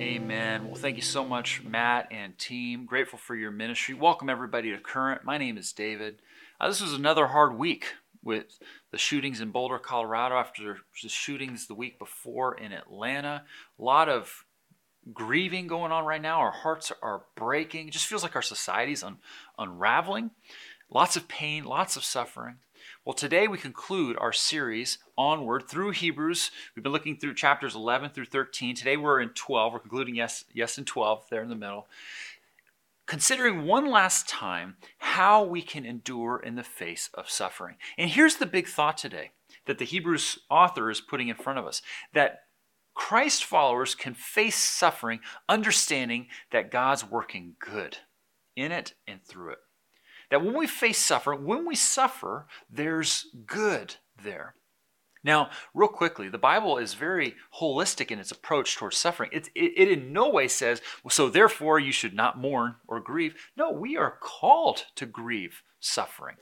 Amen. Well, thank you so much, Matt and team. Grateful for your ministry. Welcome, everybody, to Current. My name is David. Uh, this was another hard week with the shootings in Boulder, Colorado, after the shootings the week before in Atlanta. A lot of grieving going on right now. Our hearts are breaking. It just feels like our society's un- unraveling. Lots of pain, lots of suffering. Well, today we conclude our series onward through Hebrews. We've been looking through chapters 11 through 13. Today we're in 12. We're concluding yes, yes in 12 there in the middle. Considering one last time how we can endure in the face of suffering. And here's the big thought today that the Hebrews author is putting in front of us that Christ followers can face suffering understanding that God's working good in it and through it. That when we face suffering, when we suffer, there's good there. Now, real quickly, the Bible is very holistic in its approach towards suffering. It, it, it, in no way says, so therefore you should not mourn or grieve. No, we are called to grieve suffering.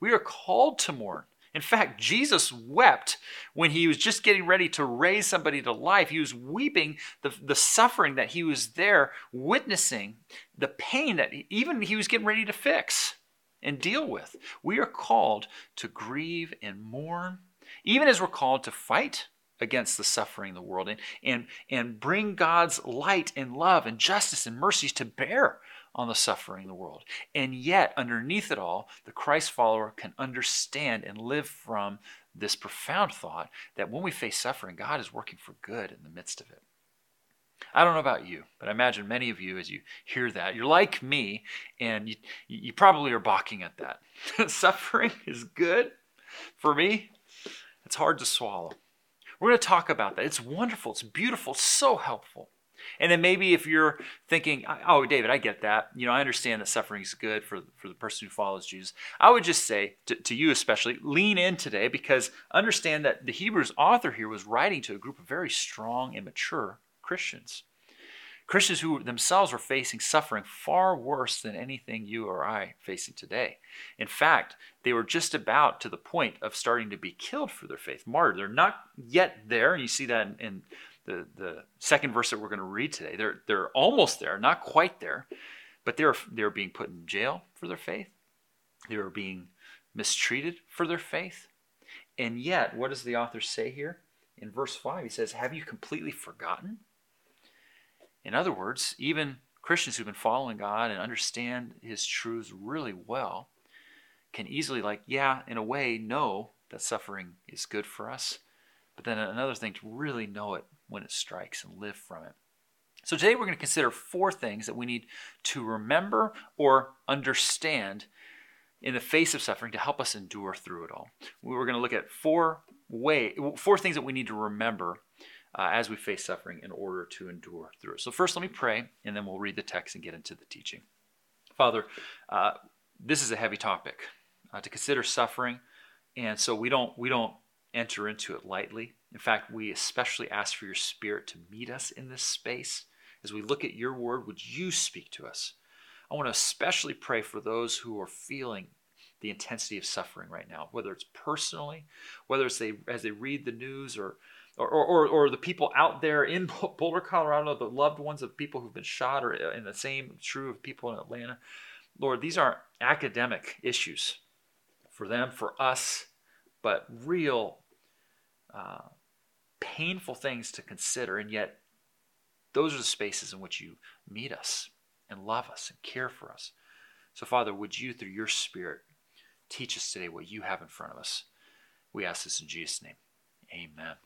We are called to mourn. In fact, Jesus wept when he was just getting ready to raise somebody to life. He was weeping the, the suffering that he was there witnessing, the pain that even he was getting ready to fix and deal with. We are called to grieve and mourn, even as we're called to fight against the suffering of the world and, and, and bring God's light and love and justice and mercies to bear on the suffering of the world. And yet, underneath it all, the Christ follower can understand and live from this profound thought that when we face suffering, God is working for good in the midst of it. I don't know about you, but I imagine many of you, as you hear that, you're like me, and you, you probably are balking at that. Suffering is good. For me, it's hard to swallow. We're going to talk about that. It's wonderful, it's beautiful, it's so helpful. And then maybe if you're thinking, oh, David, I get that. You know, I understand that suffering is good for, for the person who follows Jesus. I would just say to, to you, especially, lean in today because understand that the Hebrews author here was writing to a group of very strong and mature Christians. Christians who themselves were facing suffering far worse than anything you or I facing today. In fact, they were just about to the point of starting to be killed for their faith, martyred. They're not yet there, and you see that in, in the, the second verse that we're going to read today. They're, they're almost there, not quite there, but they're, they're being put in jail for their faith. They are being mistreated for their faith. And yet, what does the author say here? In verse 5, he says, Have you completely forgotten? In other words, even Christians who've been following God and understand his truths really well can easily, like, yeah, in a way, know that suffering is good for us. But then another thing to really know it when it strikes and live from it. So today we're going to consider four things that we need to remember or understand in the face of suffering to help us endure through it all. We're going to look at four way four things that we need to remember uh, as we face suffering in order to endure through it. So first let me pray and then we'll read the text and get into the teaching. Father, uh, this is a heavy topic uh, to consider suffering and so we don't we don't enter into it lightly. In fact, we especially ask for your Spirit to meet us in this space. As we look at your word, would you speak to us? I want to especially pray for those who are feeling the intensity of suffering right now, whether it's personally, whether it's they, as they read the news or, or, or, or the people out there in Boulder, Colorado, the loved ones of people who've been shot, or in the same true of people in Atlanta. Lord, these aren't academic issues for them, for us, but real uh, painful things to consider, and yet those are the spaces in which you meet us and love us and care for us. So, Father, would you, through your Spirit, teach us today what you have in front of us? We ask this in Jesus' name. Amen.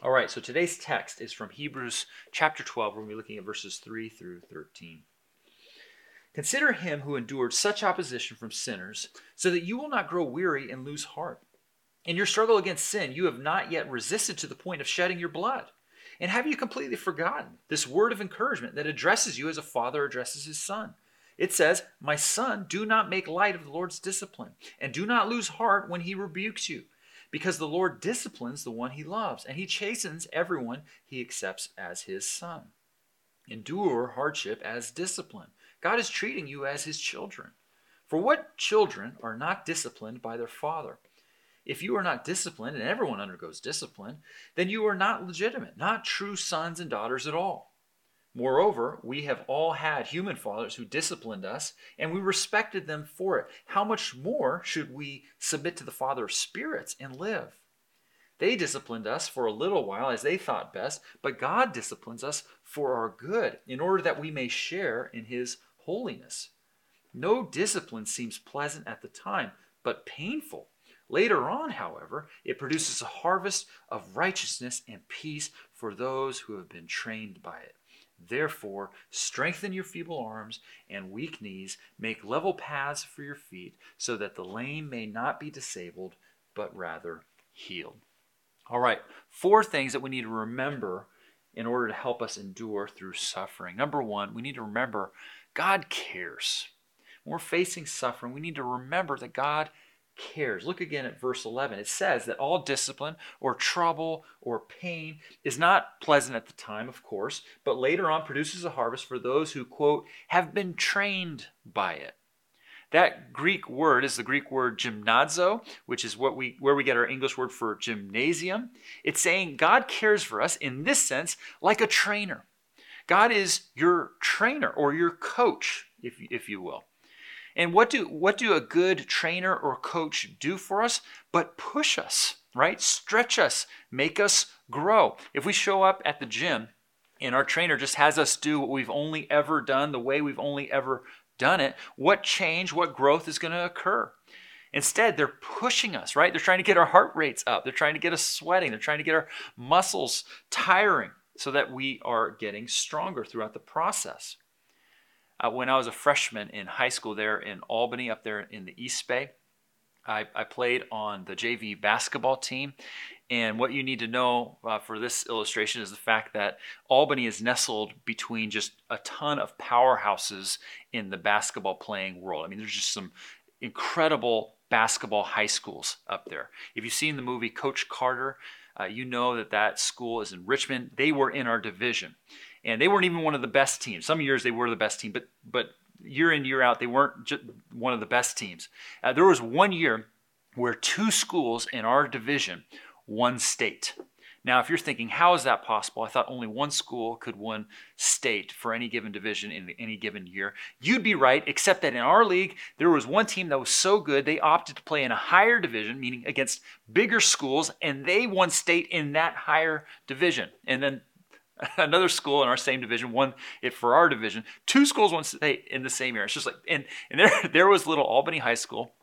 All right, so today's text is from Hebrews chapter 12. We're going to be looking at verses 3 through 13. Consider him who endured such opposition from sinners, so that you will not grow weary and lose heart. In your struggle against sin, you have not yet resisted to the point of shedding your blood. And have you completely forgotten this word of encouragement that addresses you as a father addresses his son? It says, My son, do not make light of the Lord's discipline, and do not lose heart when he rebukes you, because the Lord disciplines the one he loves, and he chastens everyone he accepts as his son. Endure hardship as discipline. God is treating you as his children. For what children are not disciplined by their father? If you are not disciplined, and everyone undergoes discipline, then you are not legitimate, not true sons and daughters at all. Moreover, we have all had human fathers who disciplined us, and we respected them for it. How much more should we submit to the Father of spirits and live? They disciplined us for a little while as they thought best, but God disciplines us for our good, in order that we may share in His holiness. No discipline seems pleasant at the time, but painful. Later on, however, it produces a harvest of righteousness and peace for those who have been trained by it. Therefore, strengthen your feeble arms and weak knees, make level paths for your feet, so that the lame may not be disabled, but rather healed. All right, four things that we need to remember in order to help us endure through suffering. Number one, we need to remember God cares. When we're facing suffering, we need to remember that God cares. Look again at verse 11. It says that all discipline or trouble or pain is not pleasant at the time, of course, but later on produces a harvest for those who, quote, have been trained by it. That Greek word is the Greek word gymnazo, which is what we where we get our English word for gymnasium. It's saying God cares for us in this sense like a trainer. God is your trainer or your coach, if, if you will. And what do what do a good trainer or coach do for us? But push us, right? Stretch us, make us grow. If we show up at the gym and our trainer just has us do what we've only ever done, the way we've only ever done it, what change, what growth is going to occur? Instead, they're pushing us, right? They're trying to get our heart rates up. They're trying to get us sweating. They're trying to get our muscles tiring so that we are getting stronger throughout the process. Uh, when I was a freshman in high school there in Albany, up there in the East Bay, I, I played on the JV basketball team. And what you need to know uh, for this illustration is the fact that Albany is nestled between just a ton of powerhouses in the basketball playing world. I mean, there's just some incredible basketball high schools up there. If you've seen the movie Coach Carter, uh, you know that that school is in Richmond. They were in our division and they weren't even one of the best teams. Some years they were the best team, but but year in year out they weren't one of the best teams. Uh, there was one year where two schools in our division won state. Now, if you're thinking, how is that possible? I thought only one school could win state for any given division in any given year. You'd be right, except that in our league, there was one team that was so good, they opted to play in a higher division, meaning against bigger schools, and they won state in that higher division. And then another school in our same division won it for our division. Two schools won state in the same year. It's just like and and there there was little Albany High School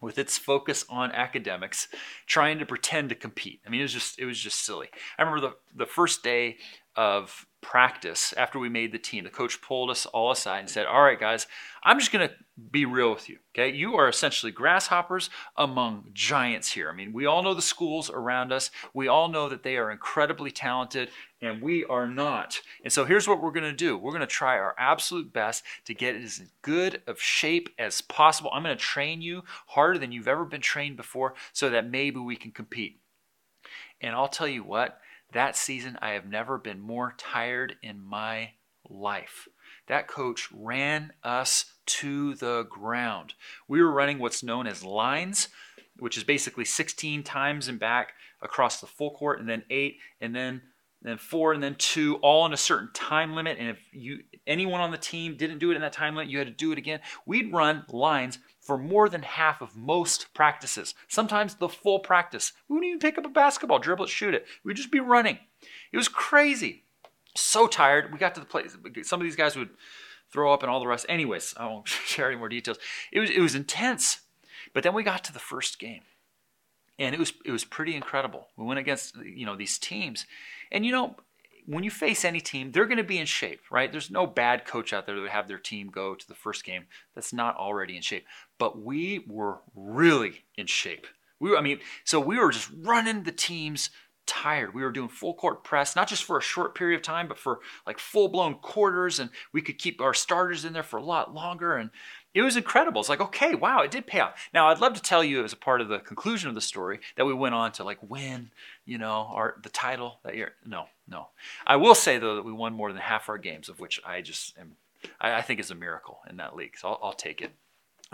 with its focus on academics trying to pretend to compete. I mean it was just it was just silly. I remember the the first day of practice after we made the team. The coach pulled us all aside and said all right guys i'm just going to be real with you okay? You are essentially grasshoppers among giants here. I mean we all know the schools around us. We all know that they are incredibly talented and we are not. And so here's what we're going to do. We're going to try our absolute best to get as good of shape as possible. I'm going to train you harder than you've ever been trained before so that maybe we can compete. And i'll tell you what that season, I have never been more tired in my life. That coach ran us to the ground. We were running what's known as lines, which is basically 16 times and back across the full court, and then eight, and then then four, and then two, all in a certain time limit. And if you anyone on the team didn't do it in that time limit, you had to do it again. We'd run lines for more than half of most practices, sometimes the full practice. We wouldn't even pick up a basketball, dribble it, shoot it. We'd just be running. It was crazy. So tired. We got to the place. Some of these guys would throw up and all the rest. Anyways, I won't share any more details. It was it was intense. But then we got to the first game. And it was it was pretty incredible. We went against you know these teams. And you know, when you face any team, they're going to be in shape, right? There's no bad coach out there that would have their team go to the first game that's not already in shape. But we were really in shape. We were, I mean, so we were just running the teams tired. We were doing full court press, not just for a short period of time, but for like full blown quarters, and we could keep our starters in there for a lot longer. And it was incredible. It's like, okay, wow, it did pay off. Now, I'd love to tell you as a part of the conclusion of the story that we went on to like win, you know, our the title that year. No, no. I will say though that we won more than half our games, of which I just am, I, I think is a miracle in that league. So I'll, I'll take it.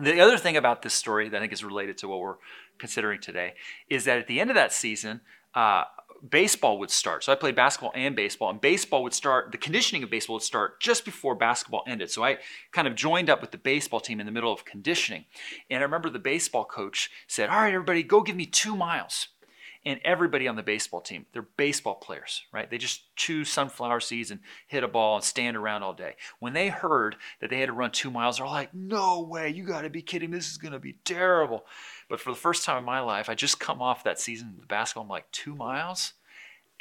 The other thing about this story that I think is related to what we're considering today is that at the end of that season, uh, baseball would start. So I played basketball and baseball, and baseball would start, the conditioning of baseball would start just before basketball ended. So I kind of joined up with the baseball team in the middle of conditioning. And I remember the baseball coach said, All right, everybody, go give me two miles and everybody on the baseball team, they're baseball players, right? They just chew sunflower seeds and hit a ball and stand around all day. When they heard that they had to run two miles, they're like, no way, you got to be kidding. This is to be terrible. But for the first time in my life, I just come off that season of basketball. I'm like, two miles?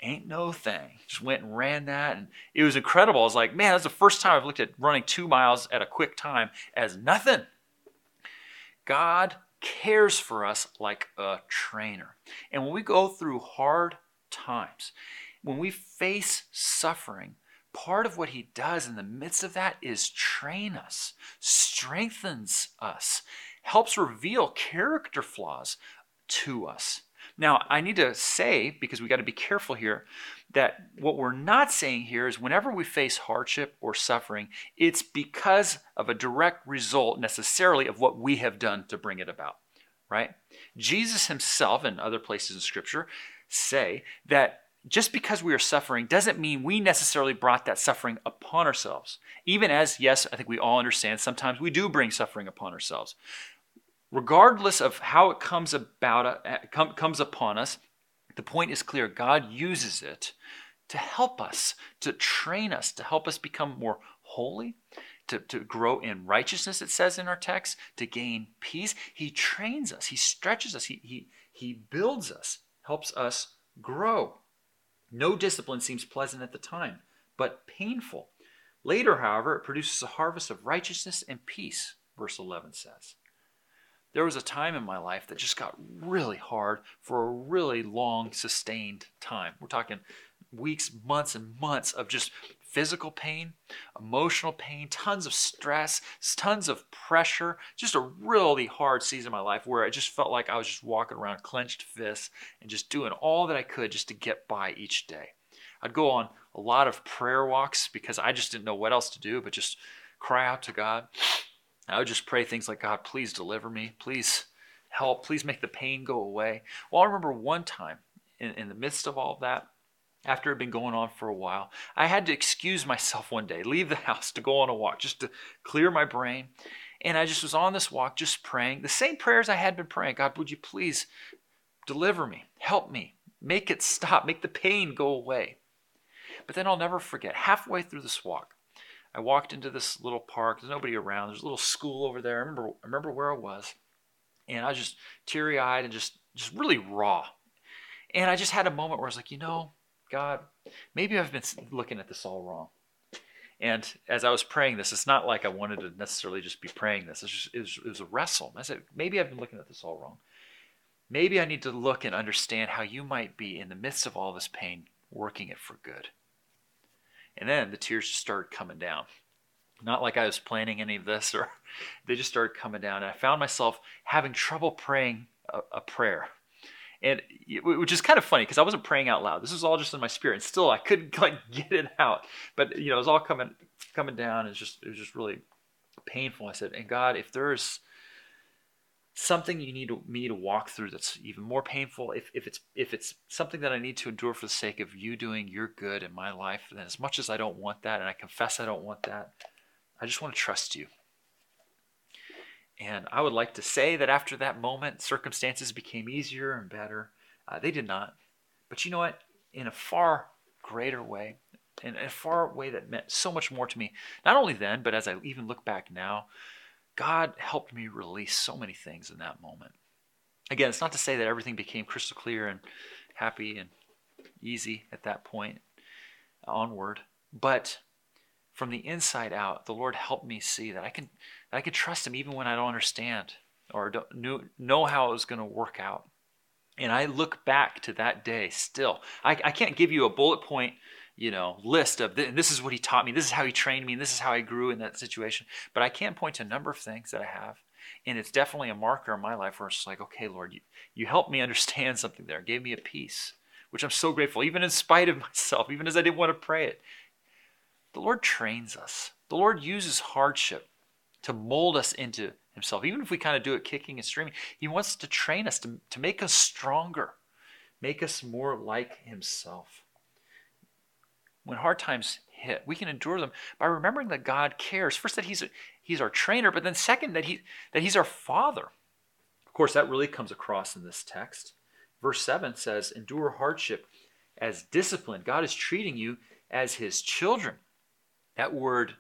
Ain't no thing. Just went and ran that, and it was incredible. I was like, man, that's the first time I've looked at running two miles at a quick time as nothing. God cares for us like a trainer. And when we go through hard times, when we face suffering, part of what he does in the midst of that is train us, strengthens us, helps reveal character flaws to us. Now, I need to say, because we got to be careful here, that what we're not saying here is whenever we face hardship or suffering, it's because of a direct result necessarily of what we have done to bring it about, right? Jesus himself and other places in Scripture say that just because we are suffering doesn't mean we necessarily brought that suffering upon ourselves. Even as, yes, I think we all understand, sometimes we do bring suffering upon ourselves. Regardless of how it comes about, uh, comes upon us, the point is clear. God uses it to help us, to train us, to help us become more holy, to, to grow in righteousness, it says in our text, to gain peace. He trains us, He stretches us, He, he, he builds us, helps us grow. No discipline seems pleasant at the time, but painful. Later, however, it produces a harvest of righteousness and peace, verse 11 says. There was a time in my life that just got really hard for a really long, sustained time. We're talking weeks, months, and months of just physical pain, emotional pain, tons of stress, tons of pressure. Just a really hard season of my life where I just felt like I was just walking around clenched fists and just doing all that I could just to get by each day. I'd go on a lot of prayer walks because I just didn't know what else to do but just cry out to God. I would just pray things like, God, please deliver me. Please help. Please make the pain go away. Well, I remember one time in, in the midst of all of that, after it had been going on for a while, I had to excuse myself one day, leave the house to go on a walk just to clear my brain. And I just was on this walk just praying the same prayers I had been praying God, would you please deliver me, help me, make it stop, make the pain go away. But then I'll never forget, halfway through this walk, I walked into this little park. There's nobody around. There's a little school over there. I remember, I remember where I was. And I was just teary eyed and just, just really raw. And I just had a moment where I was like, you know, God, maybe I've been looking at this all wrong. And as I was praying this, it's not like I wanted to necessarily just be praying this. Just, it, was, it, was, a wrestle. I said, maybe I've been looking at this all wrong. Maybe I need to look and understand how you might be in the midst of all this pain, working it for good. And then the tears just started coming down. Not like I was planning any of this, or they just started coming down. And I found myself having trouble praying a, a prayer and which is kind of funny because I wasn't praying out loud. This was all just in my spirit. And still, I couldn't like get it out. But you know, it was all coming coming down. It's just it was just really painful. I said, "And God, if there's something you need to, me to walk through that's even more painful, if if it's if it's something that I need to endure for the sake of you doing your good in my life, then as much as I don't want that, and I confess I don't want that, I just want to trust you." And I would like to say that after that moment, circumstances became easier and better. Uh, they did not. But you know what? In a far greater way, in a far way that meant so much more to me, not only then, but as I even look back now, God helped me release so many things in that moment. Again, it's not to say that everything became crystal clear and happy and easy at that point onward, but from the inside out, the Lord helped me see that I can that I can trust Him even when I don't understand or don't know, know how it was going to work out. And I look back to that day still. I, I can't give you a bullet point, you know, list of this is what He taught me, this is how He trained me, and this is how I grew in that situation. But I can point to a number of things that I have. And it's definitely a marker in my life where it's like, okay, Lord, you, you helped me understand something there, gave me a peace, which I'm so grateful, even in spite of myself, even as I didn't want to pray it. The Lord trains us. The Lord uses hardship to mold us into Himself. Even if we kind of do it kicking and screaming, He wants to train us to, to make us stronger make us more like Himself. When hard times hit, we can endure them by remembering that God cares. First, that He's, he's our trainer, but then second, that, he, that He's our Father. Of course, that really comes across in this text. Verse 7 says, Endure hardship as discipline. God is treating you as His children. That word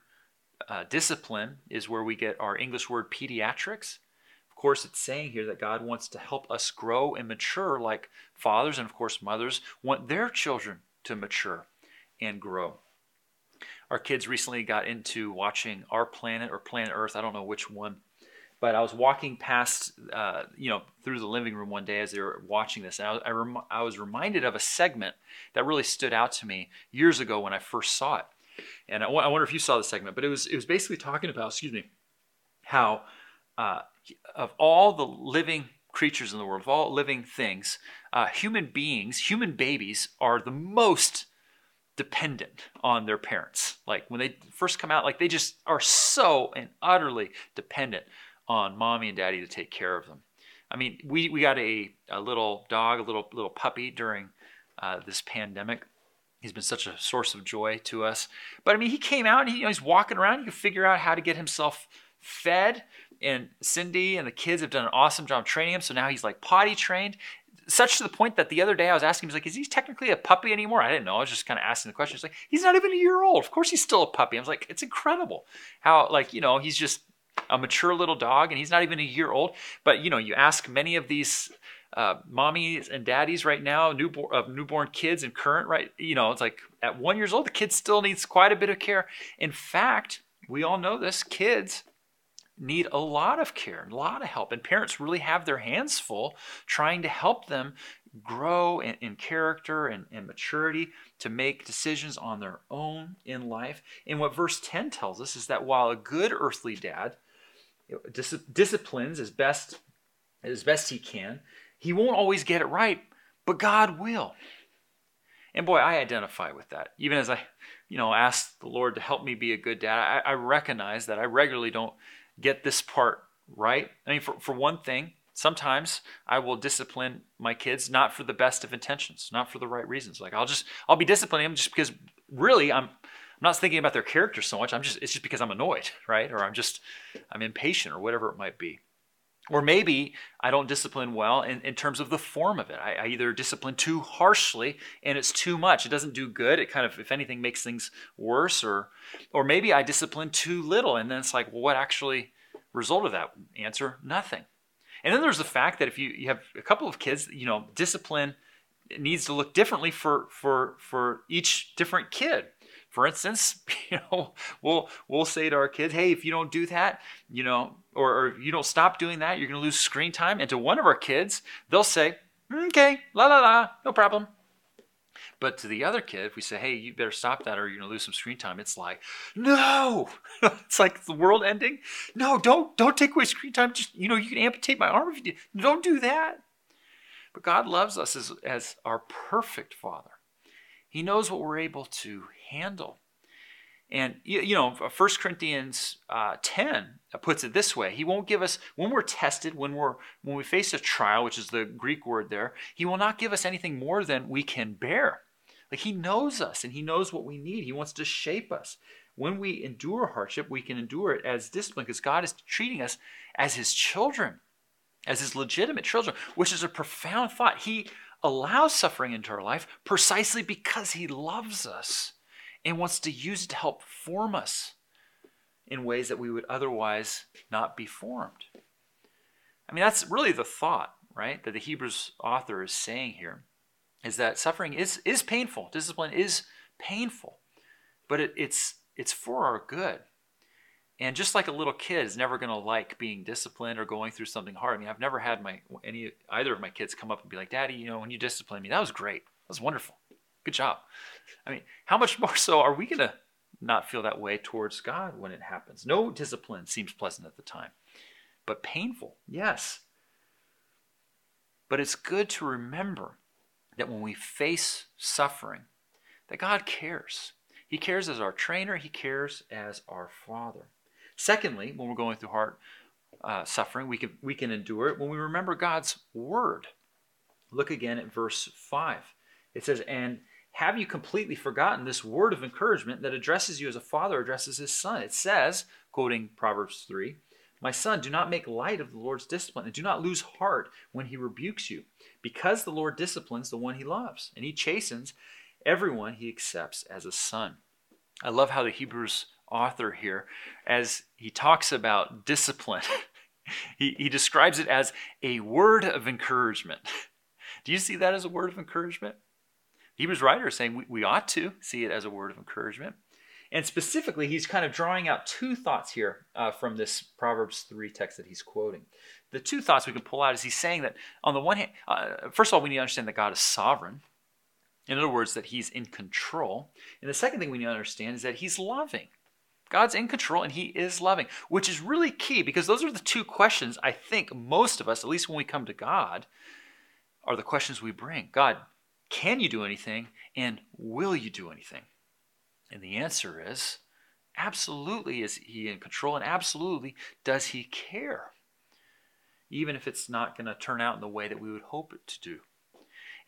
uh, discipline is where we get our English word pediatrics. Of course, it's saying here that God wants to help us grow and mature like fathers and, of course, mothers want their children to mature and grow. Our kids recently got into watching Our Planet or Planet Earth. I don't know which one. But I was walking past, uh, you know, through the living room one day as they were watching this, and I, I, rem- I was reminded of a segment that really stood out to me years ago when I first saw it. And I, w- I wonder if you saw the segment, but it was it was basically talking about, excuse me, how uh, of all the living creatures in the world, of all living things, uh, human beings, human babies are the most dependent on their parents. Like when they first come out, like they just are so and utterly dependent on mommy and daddy to take care of them. I mean, we, we got a, a little dog, a little little puppy during uh, this pandemic. He's been such a source of joy to us. But I mean, he came out and he, you know, he's walking around. He can figure out how to get himself fed. And Cindy and the kids have done an awesome job training him. So now he's like potty trained such to the point that the other day I was asking him, he's like, is he technically a puppy anymore? I didn't know. I was just kind of asking the question. He's like, he's not even a year old. Of course he's still a puppy. I was like, it's incredible how, like, you know, he's just a mature little dog and he's not even a year old. But, you know, you ask many of these uh, mommies and daddies right now, newborn, newborn kids and current, right? You know, it's like at one years old, the kid still needs quite a bit of care. In fact, we all know this, kids need a lot of care, a lot of help. And parents really have their hands full trying to help them grow in, in character and, and, maturity to make decisions on their own in life. And what verse 10 tells us is that while a good earthly dad dis- disciplines as best as best he can, he won't always get it right, but God will. And boy, I identify with that. Even as I, you know, ask the Lord to help me be a good dad, I, I recognize that I regularly don't get this part right. I mean, for, for one thing, sometimes I will discipline my kids not for the best of intentions, not for the right reasons. Like I'll just I'll be disciplining them just because really I'm I'm not thinking about their character so much. I'm just it's just because I'm annoyed, right? Or I'm just I'm impatient or whatever it might be. Or maybe I don't discipline well in, in terms of the form of it. I, I, either discipline too harshly and it's too much. It doesn't do good. It kind of, if anything, makes things worse. Or, or maybe I discipline too little and then it's like, well, what actually result of that? Answer, nothing. And then there's the fact that if you, you have a couple of kids, you know, discipline needs to look differently for, for, for each different kid. For instance, you know, we'll we'll say to our kids, "Hey, if you don't do that, you know, or, or you don't stop doing that, you're going to lose screen time." And to one of our kids, they'll say, "Okay, la la la, no problem." But to the other kid, if we say, "Hey, you better stop that, or you're going to lose some screen time," it's like, "No!" it's like the world ending. No, don't don't take away screen time. Just you know, you can amputate my arm if you do. Don't do that. But God loves us as, as our perfect Father. He knows what we're able to handle. And you know, 1 Corinthians uh, 10 puts it this way: He won't give us when we're tested, when we're when we face a trial, which is the Greek word there. He will not give us anything more than we can bear. Like He knows us and He knows what we need. He wants to shape us. When we endure hardship, we can endure it as discipline because God is treating us as His children, as His legitimate children, which is a profound thought. He allows suffering into our life precisely because He loves us and wants to use it to help form us in ways that we would otherwise not be formed. I mean, that's really the thought, right, that the Hebrews author is saying here is that suffering is, is painful. Discipline is painful, but it, it's, it's for our good. And just like a little kid is never going to like being disciplined or going through something hard. I mean, I've never had my any either of my kids come up and be like, "Daddy, you know, when you disciplined me, that was great. That was wonderful. Good job." I mean, how much more so are we going to not feel that way towards God when it happens? No discipline seems pleasant at the time, but painful, yes. But it's good to remember that when we face suffering, that God cares. He cares as our trainer, He cares as our Father. Secondly, when we're going through hard uh, suffering, we can, we can endure it when we remember God's Word. Look again at verse 5. It says, And have you completely forgotten this word of encouragement that addresses you as a father addresses his son? It says, quoting Proverbs 3, My son, do not make light of the Lord's discipline, and do not lose heart when he rebukes you, because the Lord disciplines the one he loves, and he chastens everyone he accepts as a son. I love how the Hebrews author here, as he talks about discipline, he, he describes it as a word of encouragement. Do you see that as a word of encouragement? Hebrews writer is saying we, we ought to see it as a word of encouragement. And specifically, he's kind of drawing out two thoughts here uh, from this Proverbs 3 text that he's quoting. The two thoughts we can pull out is he's saying that, on the one hand, uh, first of all, we need to understand that God is sovereign. In other words, that he's in control. And the second thing we need to understand is that he's loving. God's in control and he is loving, which is really key because those are the two questions I think most of us, at least when we come to God, are the questions we bring. God, can you do anything? And will you do anything? And the answer is absolutely is he in control and absolutely does he care even if it's not going to turn out in the way that we would hope it to do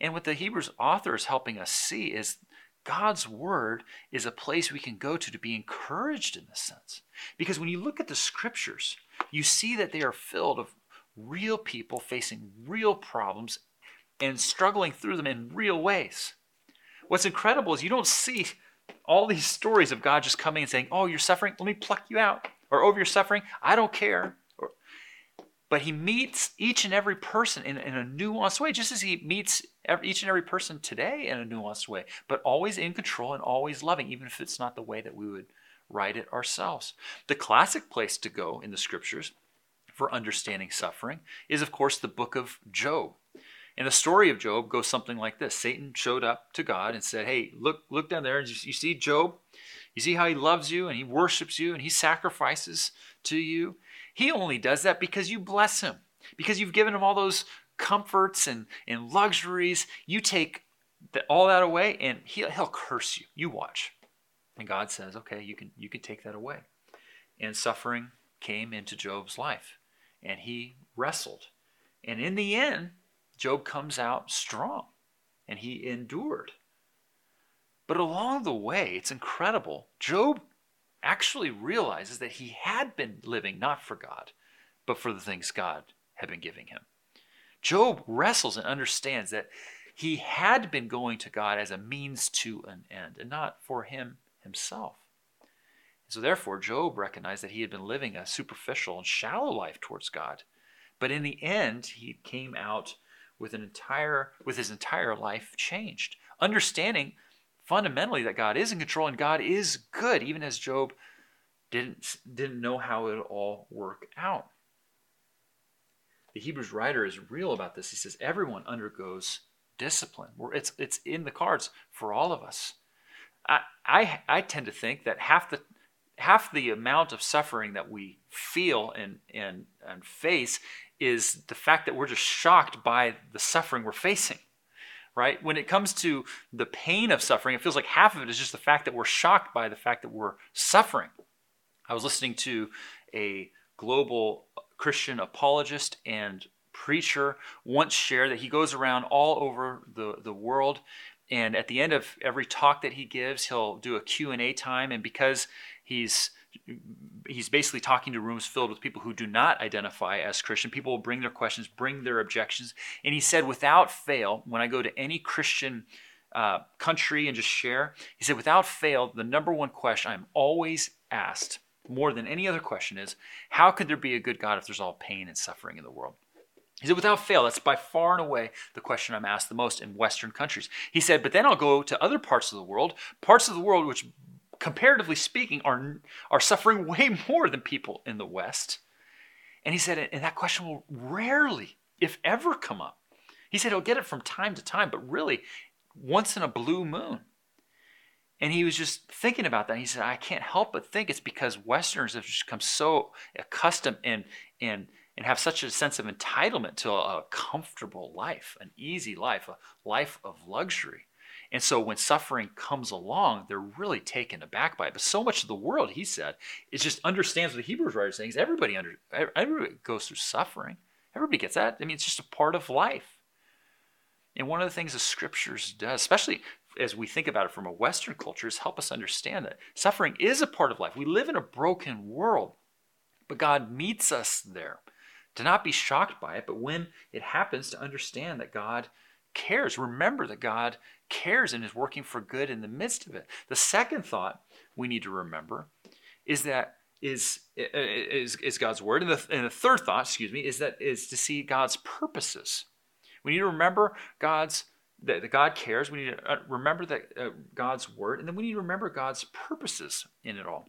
and what the hebrews author is helping us see is god's word is a place we can go to to be encouraged in this sense because when you look at the scriptures you see that they are filled of real people facing real problems and struggling through them in real ways what's incredible is you don't see all these stories of God just coming and saying, Oh, you're suffering? Let me pluck you out. Or, oh, over you're suffering? I don't care. Or, but he meets each and every person in, in a nuanced way, just as he meets every, each and every person today in a nuanced way, but always in control and always loving, even if it's not the way that we would write it ourselves. The classic place to go in the scriptures for understanding suffering is, of course, the book of Job. And the story of Job goes something like this Satan showed up to God and said, Hey, look, look down there. and You see Job? You see how he loves you and he worships you and he sacrifices to you? He only does that because you bless him, because you've given him all those comforts and, and luxuries. You take the, all that away and he'll, he'll curse you. You watch. And God says, Okay, you can, you can take that away. And suffering came into Job's life and he wrestled. And in the end, Job comes out strong and he endured. But along the way, it's incredible. Job actually realizes that he had been living not for God, but for the things God had been giving him. Job wrestles and understands that he had been going to God as a means to an end and not for him himself. So, therefore, Job recognized that he had been living a superficial and shallow life towards God. But in the end, he came out with an entire with his entire life changed. Understanding fundamentally that god is in control and god is good even as job didn't didn't know how it all work out. The hebrews writer is real about this. He says everyone undergoes discipline. It's it's in the cards for all of us. I, I i tend to think that half the half the amount of suffering that we feel and and and face is the fact that we're just shocked by the suffering we're facing right? When it comes to the pain of suffering it feels like half of it is just the fact that we're shocked by the fact that we're suffering. I was listening to a global christian apologist and preacher once share that he goes around all over the, the world and at the end of every talk that he gives he'll do a q&a time and because he's he's basically talking to rooms filled with people who do not identify as Christian. People will bring their questions, bring their objections. And he said, without fail, when I go to any Christian uh, country and just share, he said, without fail, the number one question I'm always asked, more than any other question, is how could there be a good God if there's all pain and suffering in the world? He said, without fail, that's by far and away the question I'm asked the most in Western countries. He said, but then I'll go to other parts of the world, parts of the world which comparatively speaking, are, are suffering way more than people in the West. And he said, and that question will rarely, if ever, come up. He said he'll get it from time to time, but really once in a blue moon. And he was just thinking about that. He said, I can't help but think it's because Westerners have just become so accustomed and, and, and have such a sense of entitlement to a, a comfortable life, an easy life, a life of luxury. And so when suffering comes along, they're really taken aback by it. But so much of the world, he said, is just understands what the Hebrews writer is saying. Is everybody under everybody goes through suffering. Everybody gets that. I mean, it's just a part of life. And one of the things the scriptures does, especially as we think about it from a Western culture, is help us understand that suffering is a part of life. We live in a broken world, but God meets us there. To not be shocked by it, but when it happens, to understand that God cares. Remember that God cares and is working for good in the midst of it. The second thought we need to remember is that is, is, is God's word. And the, and the third thought, excuse me, is that is to see God's purposes. We need to remember God's that, that God cares. We need to uh, remember that uh, God's word, and then we need to remember God's purposes in it all.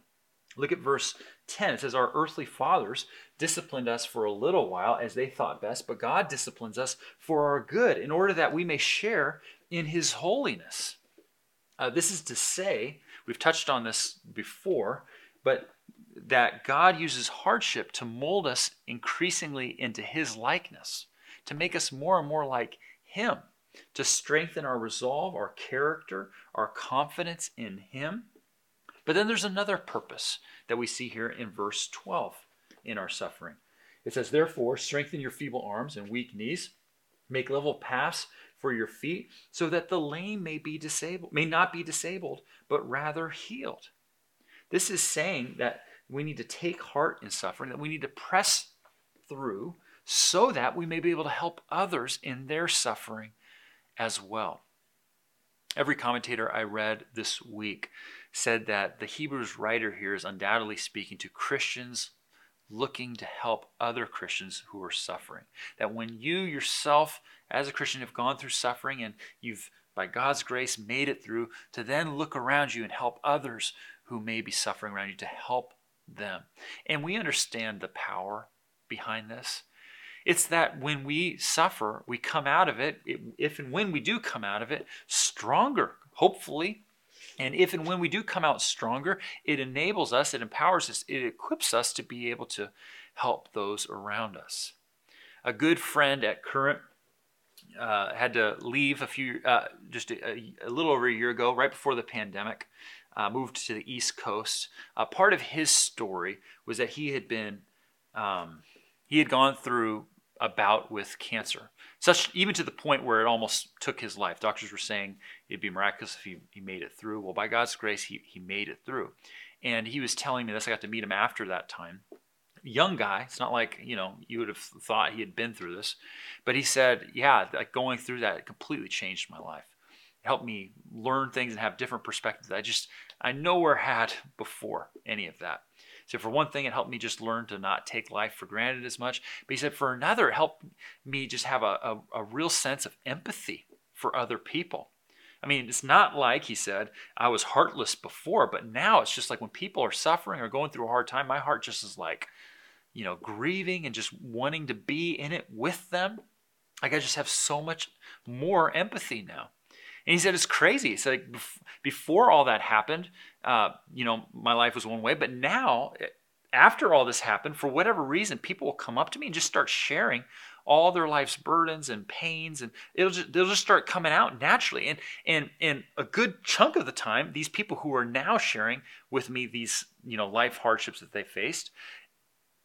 Look at verse 10. It says, Our earthly fathers disciplined us for a little while as they thought best, but God disciplines us for our good in order that we may share in his holiness. Uh, this is to say, we've touched on this before, but that God uses hardship to mold us increasingly into his likeness, to make us more and more like him, to strengthen our resolve, our character, our confidence in him. But then there's another purpose that we see here in verse 12 in our suffering. It says, Therefore, strengthen your feeble arms and weak knees, make level paths for your feet, so that the lame may be disabled, may not be disabled, but rather healed. This is saying that we need to take heart in suffering, that we need to press through so that we may be able to help others in their suffering as well. Every commentator I read this week said that the Hebrews writer here is undoubtedly speaking to Christians looking to help other Christians who are suffering. That when you yourself, as a Christian, have gone through suffering and you've, by God's grace, made it through, to then look around you and help others who may be suffering around you, to help them. And we understand the power behind this. It's that when we suffer, we come out of it, if and when we do come out of it, stronger, hopefully. And if and when we do come out stronger, it enables us, it empowers us, it equips us to be able to help those around us. A good friend at Current uh, had to leave a few, uh, just a, a, little over a year ago, right before the pandemic uh, moved to the East Coast. Uh, part of his story was that he had been, um, he had gone through a bout with cancer, such even to the point where it almost took his life. Doctors were saying it'd be miraculous if he, he made it through. Well, by God's grace, he, he made it through. And he was telling me this. I got to meet him after that time. Young guy. It's not like, you know, you would have thought he had been through this. But he said, yeah, like going through that, it completely changed my life It helped me learn things and have different perspectives I just I nowhere had before any of that. So for one thing, it helped me just learn to not take life for granted as much. But he said for another, it helped me just have a, a, a real sense of empathy for other people. I mean, it's not like he said, I was heartless before, but now it's just like when people are suffering or going through a hard time, my heart just is like, you know, grieving and just wanting to be in it with them. Like I just have so much more empathy now. And he said, it's crazy. It's like before all that happened, uh, you know, my life was one way. But now, after all this happened, for whatever reason, people will come up to me and just start sharing all their life's burdens and pains, and it'll just, they'll just start coming out naturally. And and and a good chunk of the time, these people who are now sharing with me these you know life hardships that they faced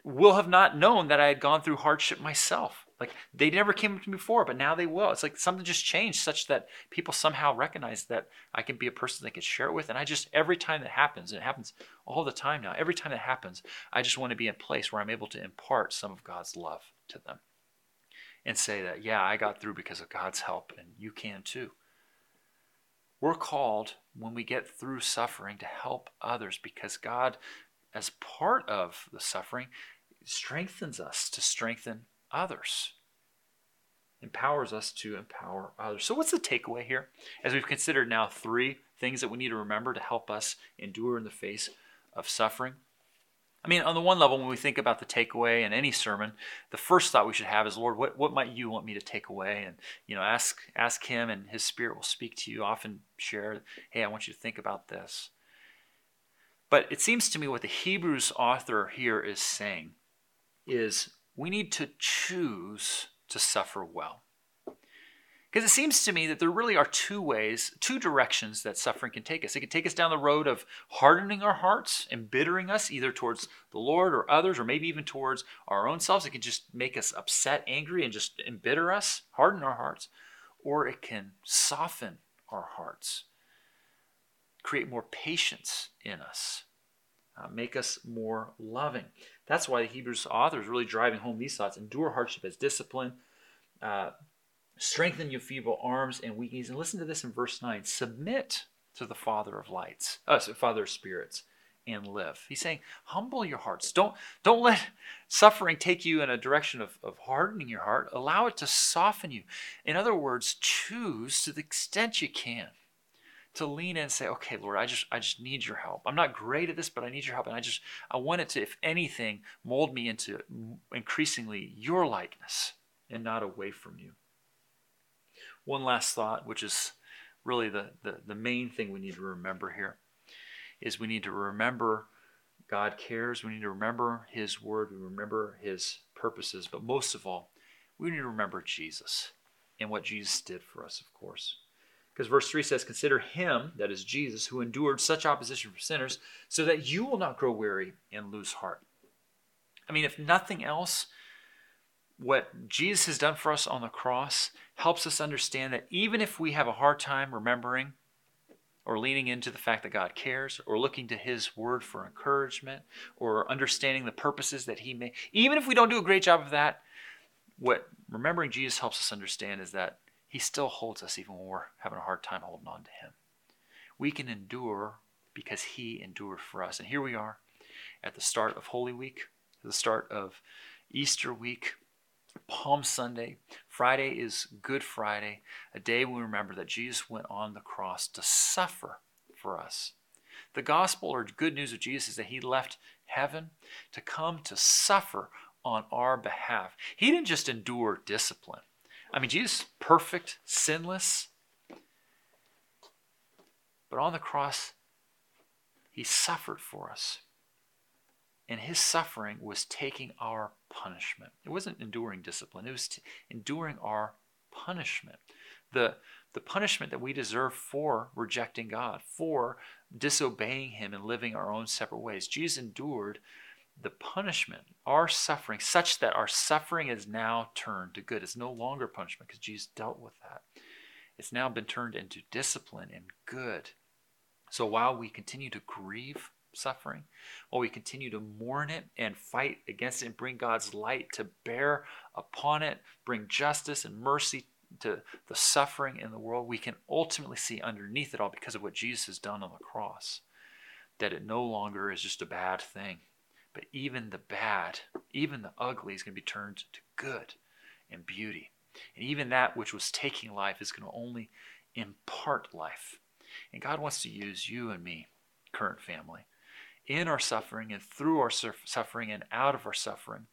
will have not known that I had gone through hardship myself. Like they never came to me before, but now they will. It's like something just changed such that people somehow recognize that I can be a person they can share it with. And I just, every time that happens, and it happens all the time now, every time that happens, I just want to be in a place where I'm able to impart some of God's love to them and say that, yeah, I got through because of God's help, and you can too. We're called when we get through suffering to help others because God, as part of the suffering, strengthens us to strengthen others. Empowers us to empower others. So, what's the takeaway here? As we've considered now three things that we need to remember to help us endure in the face of suffering. I mean, on the one level, when we think about the takeaway in any sermon, the first thought we should have is, Lord, what, what might you want me to take away? And, you know, ask, ask him and his spirit will speak to you. Often share, hey, I want you to think about this. But it seems to me what the Hebrews author here is saying is we need to choose to suffer well. Because it seems to me that there really are two ways, two directions that suffering can take us. It can take us down the road of hardening our hearts, embittering us either towards the Lord or others, or maybe even towards our own selves. It can just make us upset, angry, and just embitter us, harden our hearts. or it can soften our hearts, create more patience in us, uh, make us more loving. That's why the Hebrews author is really driving home these thoughts endure hardship as discipline, uh, strengthen your feeble arms and weak knees. And listen to this in verse 9 submit to the Father of lights, uh, Father of spirits and live. He's saying, humble your hearts. Don't, don't let suffering take you in a direction of, of hardening your heart. Allow it to soften you. In other words, choose to the extent you can to lean in and say, okay, Lord, I just I just need your help. I'm not great at this, but I need your help. And I just I want it to, if anything, mold me into increasingly your likeness and not away from you. One last thought, which is really the, the, the main thing we need to remember here is we need to remember God cares. We need to remember His word. We remember His purposes. But most of all, we need to remember Jesus and what Jesus did for us, of course. Because verse 3 says, Consider him, that is Jesus, who endured such opposition from sinners, so that you will not grow weary and lose heart. I mean, if nothing else, what Jesus has done for us on the cross helps us understand that even if we have a hard time remembering or leaning into the fact that God cares, or looking to His Word for encouragement, or understanding the purposes that He made. Even if we don't do a great job of that, what remembering Jesus helps us understand is that He still holds us even when we're having a hard time holding on to Him. We can endure because He endured for us. And here we are at the start of Holy Week, the start of Easter week. Palm Sunday. Friday is Good Friday, a day we remember that Jesus went on the cross to suffer for us. The gospel or good news of Jesus is that he left heaven to come to suffer on our behalf. He didn't just endure discipline. I mean, Jesus, perfect, sinless. But on the cross, he suffered for us. And his suffering was taking our punishment. It wasn't enduring discipline, it was t- enduring our punishment. The, the punishment that we deserve for rejecting God, for disobeying him and living our own separate ways. Jesus endured the punishment, our suffering, such that our suffering is now turned to good. It's no longer punishment because Jesus dealt with that. It's now been turned into discipline and good. So while we continue to grieve suffering, while we continue to mourn it and fight against it and bring God's light to bear upon it, bring justice and mercy to the suffering in the world, we can ultimately see underneath it all because of what Jesus has done on the cross that it no longer is just a bad thing. But even the bad, even the ugly, is going to be turned to good and beauty. And even that which was taking life is going to only impart life. And God wants to use you and me, current family, in our suffering and through our suffering and out of our suffering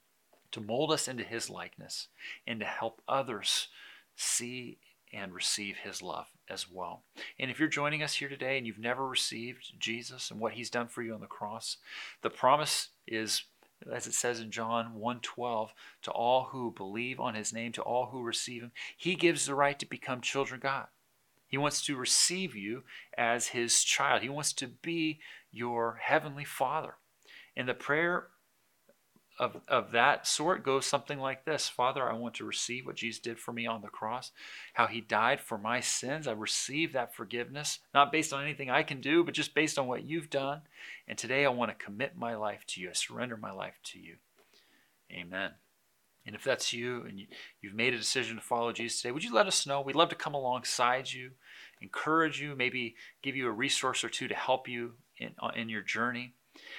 to mold us into His likeness and to help others see and receive His love as well. And if you're joining us here today and you've never received Jesus and what He's done for you on the cross, the promise is as it says in John 1:12 to all who believe on his name to all who receive him he gives the right to become children of God he wants to receive you as his child. He wants to be your heavenly father. And the prayer of, of that sort goes something like this Father, I want to receive what Jesus did for me on the cross, how he died for my sins. I receive that forgiveness, not based on anything I can do, but just based on what you've done. And today I want to commit my life to you. I surrender my life to you. Amen. And if that's you and you, have made a decision to follow Jesus today, would you let us know? We'd love to come alongside you, encourage you, maybe give you a resource or two to help you in, in your journey.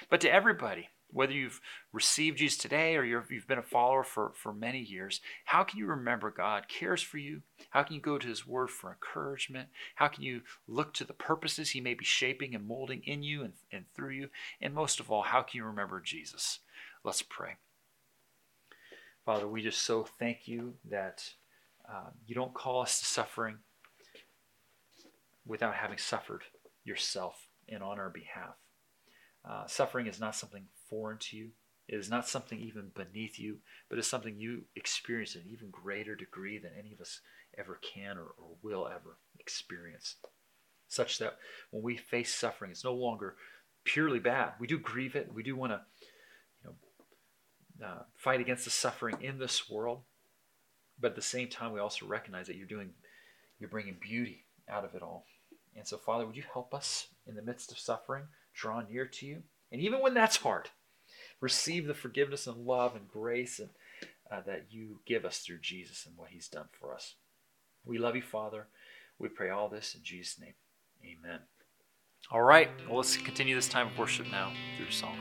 But to everybody, whether you've received Jesus today or you have been a follower for, for many years, how can you remember God cares for you? How can you go to His Word for encouragement? How can you look to the purposes He may be shaping and molding in you and, and through you? And most of all, how can you remember Jesus? Let's pray. Father, we just so thank you that uh, you don't call us to suffering without having suffered yourself and on our behalf. Uh, suffering is not something foreign to you. It is not something even beneath you, but it's something you experience in an even greater degree than any of us ever can or, or will ever experience. Such that when we face suffering, it's no longer purely bad. We do grieve it. We do want to you uh, fight against the suffering in this world, but at the same time, we also recognize that you're doing You're bringing beauty out of it all. And so, Father, would you help us in the midst of suffering, draw near to you? And even when that's hard, receive the forgiveness and love and grace and, uh, that you give us through Jesus and what he's done for us. We love you, Father. We pray all this in Jesus' name. Amen. All right, well, let's continue this time of worship now through song.